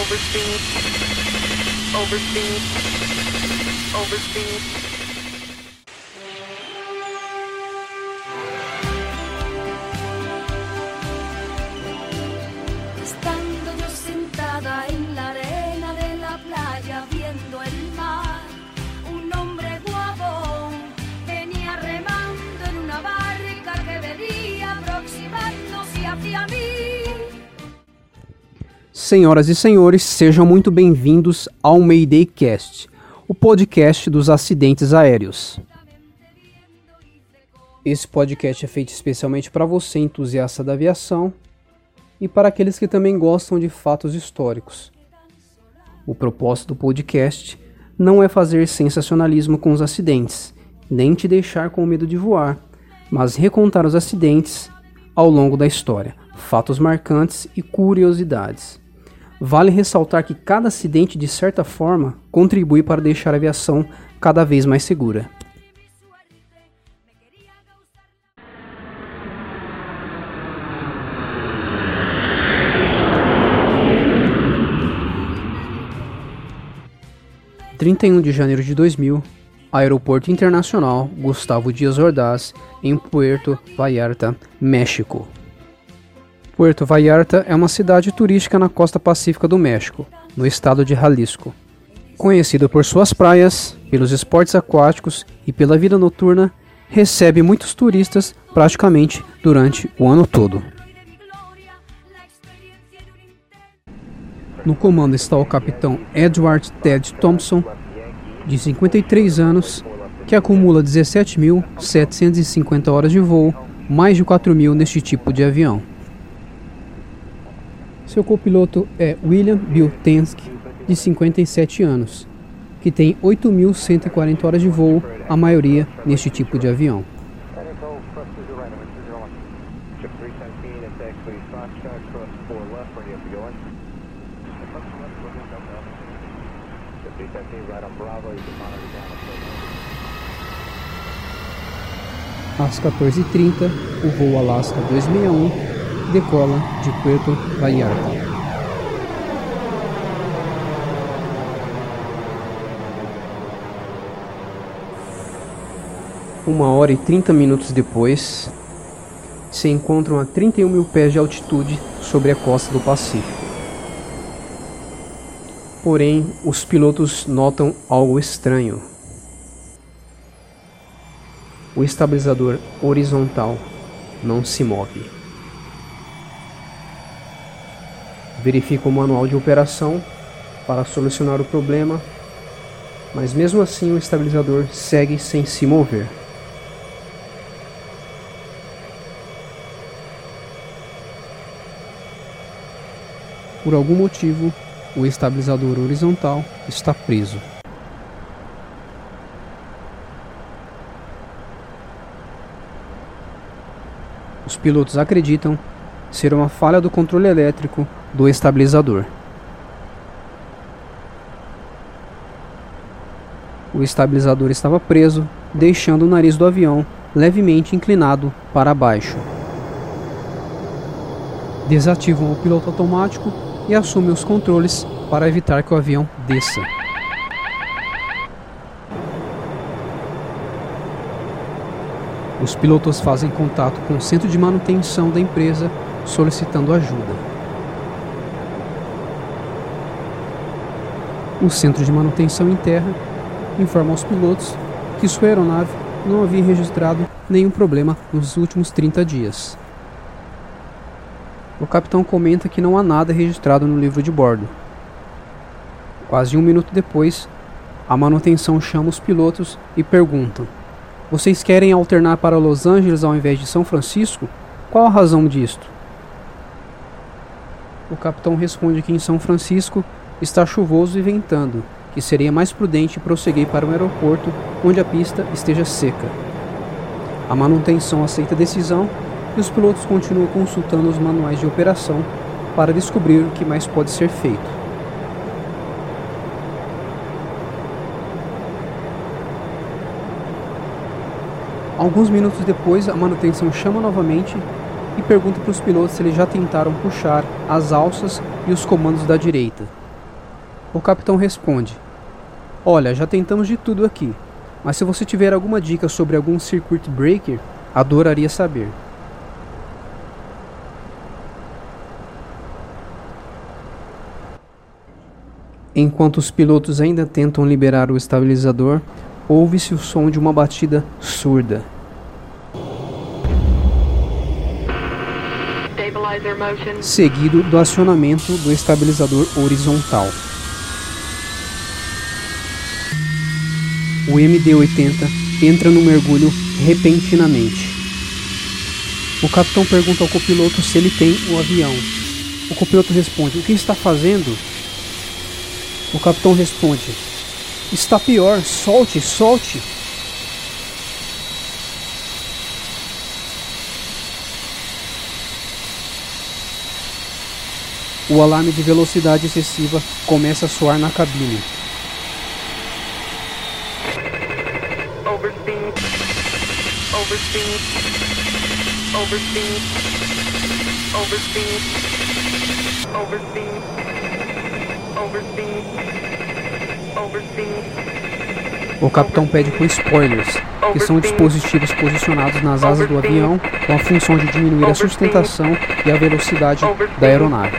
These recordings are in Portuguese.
overspeed, overspeed, overspeed. Estando yo sentada en la arena de la playa viendo el mar, un hombre guapo venía remando en una barca que venía aproximándose hacia mí. Senhoras e senhores, sejam muito bem-vindos ao Mayday Cast, o podcast dos acidentes aéreos. Esse podcast é feito especialmente para você, entusiasta da aviação, e para aqueles que também gostam de fatos históricos. O propósito do podcast não é fazer sensacionalismo com os acidentes, nem te deixar com medo de voar, mas recontar os acidentes ao longo da história, fatos marcantes e curiosidades. Vale ressaltar que cada acidente, de certa forma, contribui para deixar a aviação cada vez mais segura. (31 de janeiro de 2000) Aeroporto Internacional Gustavo Dias Ordaz, em Puerto Vallarta, México. Puerto Vallarta é uma cidade turística na costa pacífica do México, no estado de Jalisco. Conhecido por suas praias, pelos esportes aquáticos e pela vida noturna, recebe muitos turistas praticamente durante o ano todo. No comando está o capitão Edward Ted Thompson, de 53 anos, que acumula 17.750 horas de voo, mais de 4.000 neste tipo de avião. Seu copiloto é William Bill Tensky, de 57 anos, que tem 8.140 horas de voo, a maioria neste tipo de avião. Às 14h30, o voo Alaska 261 decola de Puerto Vallarta. Uma hora e 30 minutos depois, se encontram a 31 mil pés de altitude sobre a costa do Pacífico. Porém, os pilotos notam algo estranho. O estabilizador horizontal não se move. Verifica o manual de operação para solucionar o problema, mas mesmo assim o estabilizador segue sem se mover. Por algum motivo, o estabilizador horizontal está preso. Os pilotos acreditam ser uma falha do controle elétrico do estabilizador. O estabilizador estava preso, deixando o nariz do avião levemente inclinado para baixo. Desativam o piloto automático e assumem os controles para evitar que o avião desça. Os pilotos fazem contato com o centro de manutenção da empresa solicitando ajuda. O centro de manutenção em terra informa aos pilotos que sua aeronave não havia registrado nenhum problema nos últimos 30 dias. O capitão comenta que não há nada registrado no livro de bordo. Quase um minuto depois, a manutenção chama os pilotos e perguntam: Vocês querem alternar para Los Angeles ao invés de São Francisco? Qual a razão disto? O capitão responde que em São Francisco está chuvoso e ventando, que seria mais prudente prosseguir para um aeroporto onde a pista esteja seca. A manutenção aceita a decisão e os pilotos continuam consultando os manuais de operação para descobrir o que mais pode ser feito. Alguns minutos depois, a manutenção chama novamente e pergunta para os pilotos se eles já tentaram puxar as alças e os comandos da direita, O capitão responde: Olha, já tentamos de tudo aqui, mas se você tiver alguma dica sobre algum circuit breaker, adoraria saber. Enquanto os pilotos ainda tentam liberar o estabilizador, ouve-se o som de uma batida surda. Seguido do acionamento do estabilizador horizontal. O MD-80 entra no mergulho repentinamente. O capitão pergunta ao copiloto se ele tem o avião. O copiloto responde: O que está fazendo? O capitão responde: Está pior, solte, solte. O alarme de velocidade excessiva começa a soar na cabine. Overspeed. Overspeed. Overspeed. Overspeed. Overspeed. Overspeed. Overspeed. O capitão pede com spoilers, que são dispositivos posicionados nas asas do avião com a função de diminuir a sustentação e a velocidade da aeronave.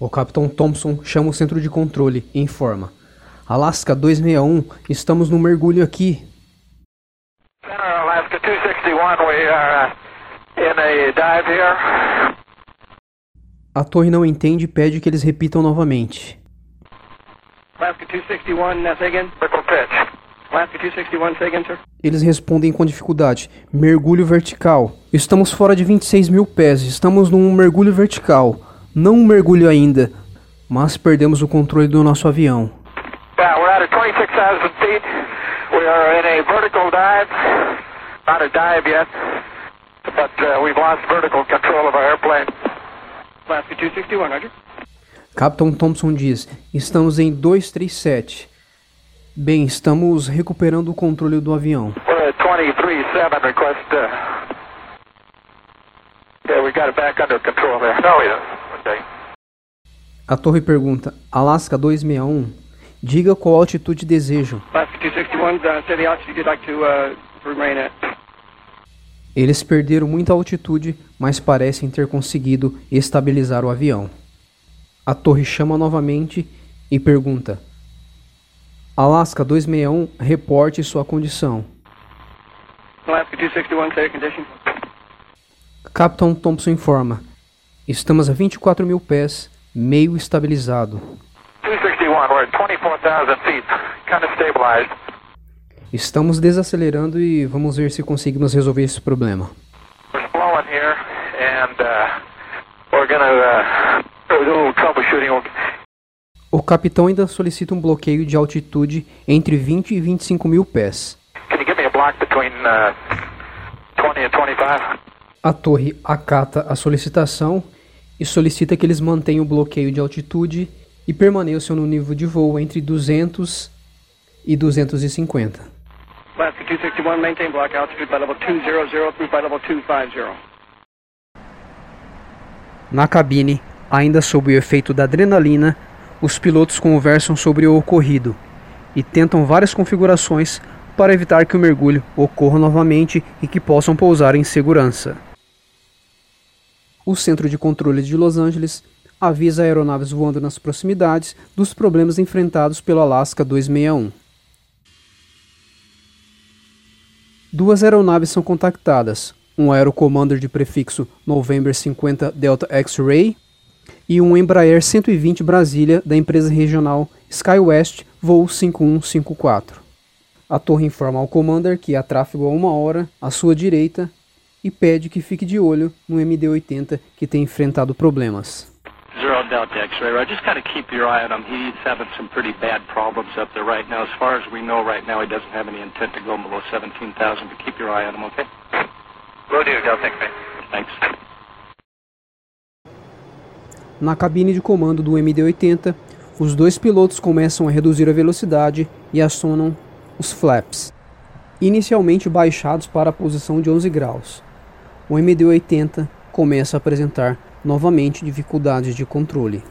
O capitão Thompson chama o centro de controle e informa: Alaska 261, estamos no mergulho aqui. Center Alaska 261, we are uh, in a dive here. A torre não entende e pede que eles repitam novamente. Alaska 261, uh, say again. Pitch. Alaska 261, say again, sir. Eles respondem com dificuldade: mergulho vertical. Estamos fora de 26 mil pés, estamos num mergulho vertical. Não um mergulho ainda, mas perdemos o controle do nosso avião. Yeah, we're at 26,000 feet. We are in a vertical dive. Not a dive yet, but uh, we've lost vertical control of our airplane. Alaska 261, Roger. Capitão Thompson diz: estamos em 237. Bem, estamos recuperando o controle do avião. We're at 23.7, request, uh... Yeah, we got it back under control there. Oh, yeah. Okay. A torre pergunta: Alaska 261, diga qual altitude desejam. Alaska 261, say the altitude you'd like to remain at. Eles perderam muita altitude, mas parecem ter conseguido estabilizar o avião. A torre chama novamente e pergunta: Alaska 261, reporte sua condição. Alaska 261, clear condition. Capitão Thompson informa: Estamos a 24 mil pés, meio estabilizado. 261, we're at 24,000 feet, kind of stabilized. Estamos desacelerando e vamos ver se conseguimos resolver esse problema. Uh, uh. O capitão ainda solicita um bloqueio de altitude entre 20 e 25 mil pés. Uh, 20 and 25? A torre acata a solicitação e solicita que eles mantenham o bloqueio de altitude e permaneçam no nível de voo entre 200 e 250. Alaska 261, maintain block altitude by level 200 through by level 250. Na cabine, ainda sob o efeito da adrenalina, os pilotos conversam sobre o ocorrido e tentam várias configurações para evitar que o mergulho ocorra novamente e que possam pousar em segurança. O Centro de Controle de Los Angeles avisa aeronaves voando nas proximidades dos problemas enfrentados pelo Alaska 261. Duas aeronaves são contactadas, um Aerocommander de prefixo November 50 Delta X-Ray e um Embraer 120 Brasília da empresa regional SkyWest voo 5154. A torre informa ao Commander que há tráfego a uma hora à sua direita e pede que fique de olho no MD-80 que tem enfrentado problemas. Zero Delta X-ray, right? Just kind of keep your eye on him. He's having some pretty bad problems up there right now. As far as we know right now, he doesn't have any intent to go below 17,000, but keep your eye on him, okay? Will do, Delta X-ray. Thanks. Na cabine de comando do MD-80, os dois pilotos começam a reduzir a velocidade e acionam os flaps, inicialmente baixados para a posição de 11 graus. O MD-80 começa a apresentar novamente dificuldades de controle.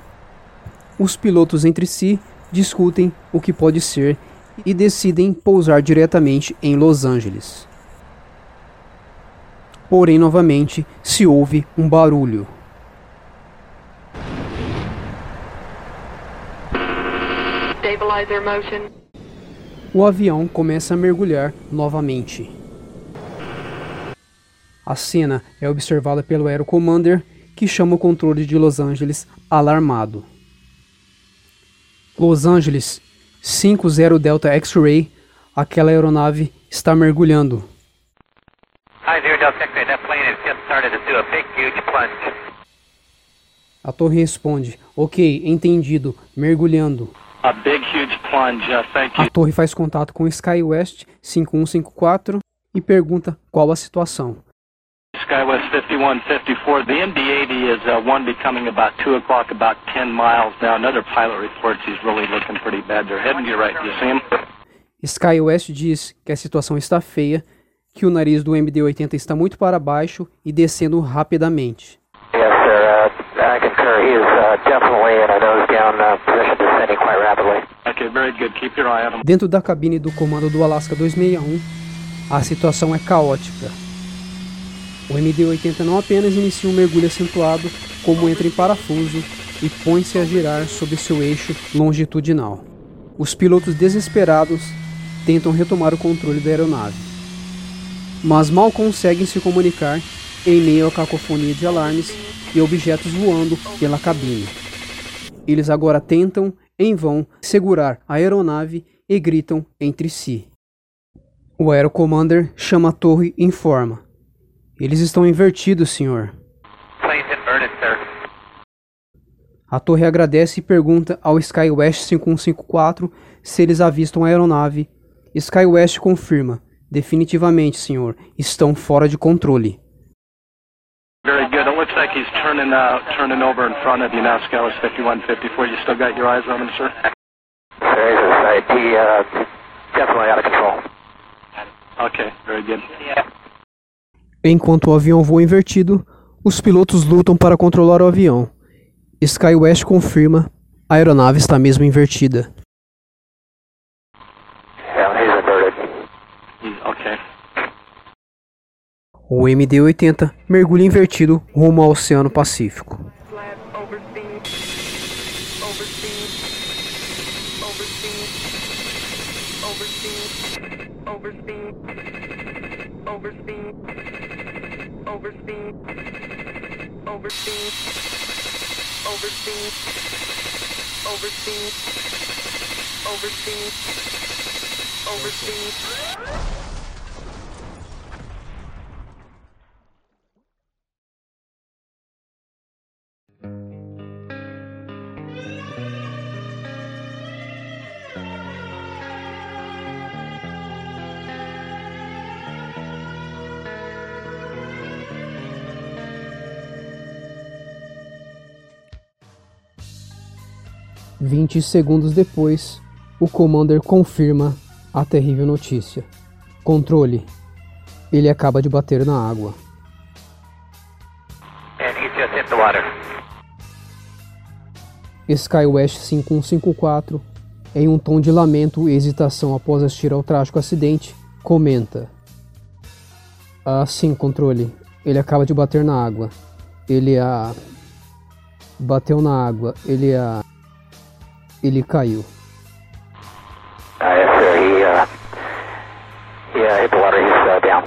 Os pilotos entre si discutem o que pode ser e decidem pousar diretamente em Los Angeles. Porém, novamente se ouve um barulho. O avião começa a mergulhar novamente. A cena é observada pelo Aero Commander, que chama o controle de Los Angeles alarmado. Los Angeles 50 Delta X-Ray, aquela aeronave está mergulhando. Hi, Zero Delta X-ray. That plane has just started to do a big, huge plunge. A torre responde: Ok, entendido, mergulhando. A big, huge plunge. Uh, thank A you. torre faz contato com SkyWest 5154 e pergunta qual a situação. SkyWest 5154. The MD-80 is uh, one becoming about 2 o'clock, about 10 miles now. Another pilot reports he's really looking pretty bad. They're heading you right. Do you see him? SkyWest diz que a situação está feia, que o nariz do MD-80 está muito para baixo e descendo rapidamente. Yes, sir. Uh, I concur. He is uh, definitely in a nose down uh, position, descending quite rapidly. Okay, very good. Keep your eye on him. Dentro da cabine do comando do Alaska 261, a situação é caótica. O MD-80 não apenas inicia um mergulho acentuado, como entra em parafuso e põe-se a girar sobre seu eixo longitudinal. Os pilotos desesperados tentam retomar o controle da aeronave, mas mal conseguem se comunicar em meio à cacofonia de alarmes e objetos voando pela cabine. Eles agora tentam, em vão, segurar a aeronave e gritam entre si. O Aero Commander chama a torre e informa. Eles estão invertidos, senhor. Plane's inverted, sir. A torre agradece e pergunta ao SkyWest 5154 se eles avistam a aeronave. SkyWest confirma. Definitivamente, senhor. Estão fora de controle. Very good. It looks like he's turning uh, turning over in front of you now, SkyWest 5154. You still got your eyes on him, sir? He's a. He, uh, definitely out of control. Okay, very good. Enquanto o avião voa invertido, os pilotos lutam para controlar o avião. SkyWest confirma. A aeronave está mesmo invertida. Okay. O MD-80 mergulha invertido rumo ao Oceano Pacífico. Overspeed. Overspeed. Overspeed. Overspeed. Overspeed. Overspeed. Overspeed. Overspeed. Overspeed. Overspeed. Overspeed. Overspeed. Vinte segundos depois, o Commander confirma a terrível notícia. Controle. Ele acaba de bater na água. SkyWest 5154, em um tom de lamento e hesitação após assistir ao trágico acidente, comenta: Ah, sim, controle. Ele acaba de bater na água. Ele a. Bateu na água. Ele a. Ele caiu. Down.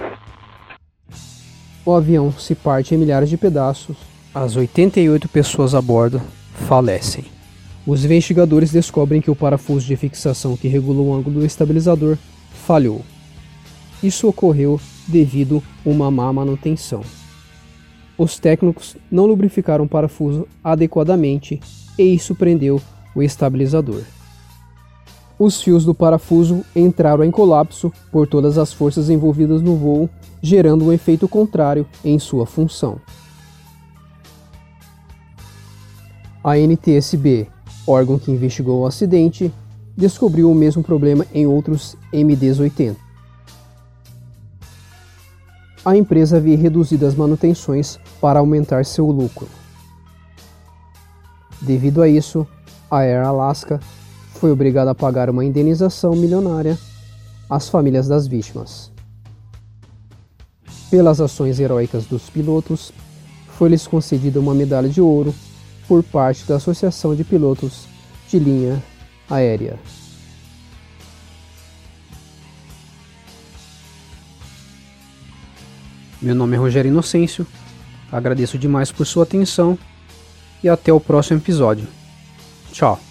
O avião se parte em milhares de pedaços. As 88 pessoas a bordo falecem. Os investigadores descobrem que o parafuso de fixação que regula o ângulo do estabilizador falhou. Isso ocorreu devido a uma má manutenção. Os técnicos não lubrificaram o parafuso adequadamente e isso prendeu o estabilizador. Os fios do parafuso entraram em colapso por todas as forças envolvidas no voo, gerando um efeito contrário em sua função. A NTSB, órgão que investigou o acidente, descobriu o mesmo problema em outros MDs-80. a empresa havia reduzido as manutenções para aumentar seu lucro. Devido a isso, a Air Alaska foi obrigada a pagar uma indenização milionária às famílias das vítimas. Pelas ações heróicas dos pilotos, foi-lhes concedida uma medalha de ouro por parte da Associação de Pilotos de Linha Aérea. Meu nome é Rogério Inocêncio, agradeço demais por sua atenção e até o próximo episódio. Tchau!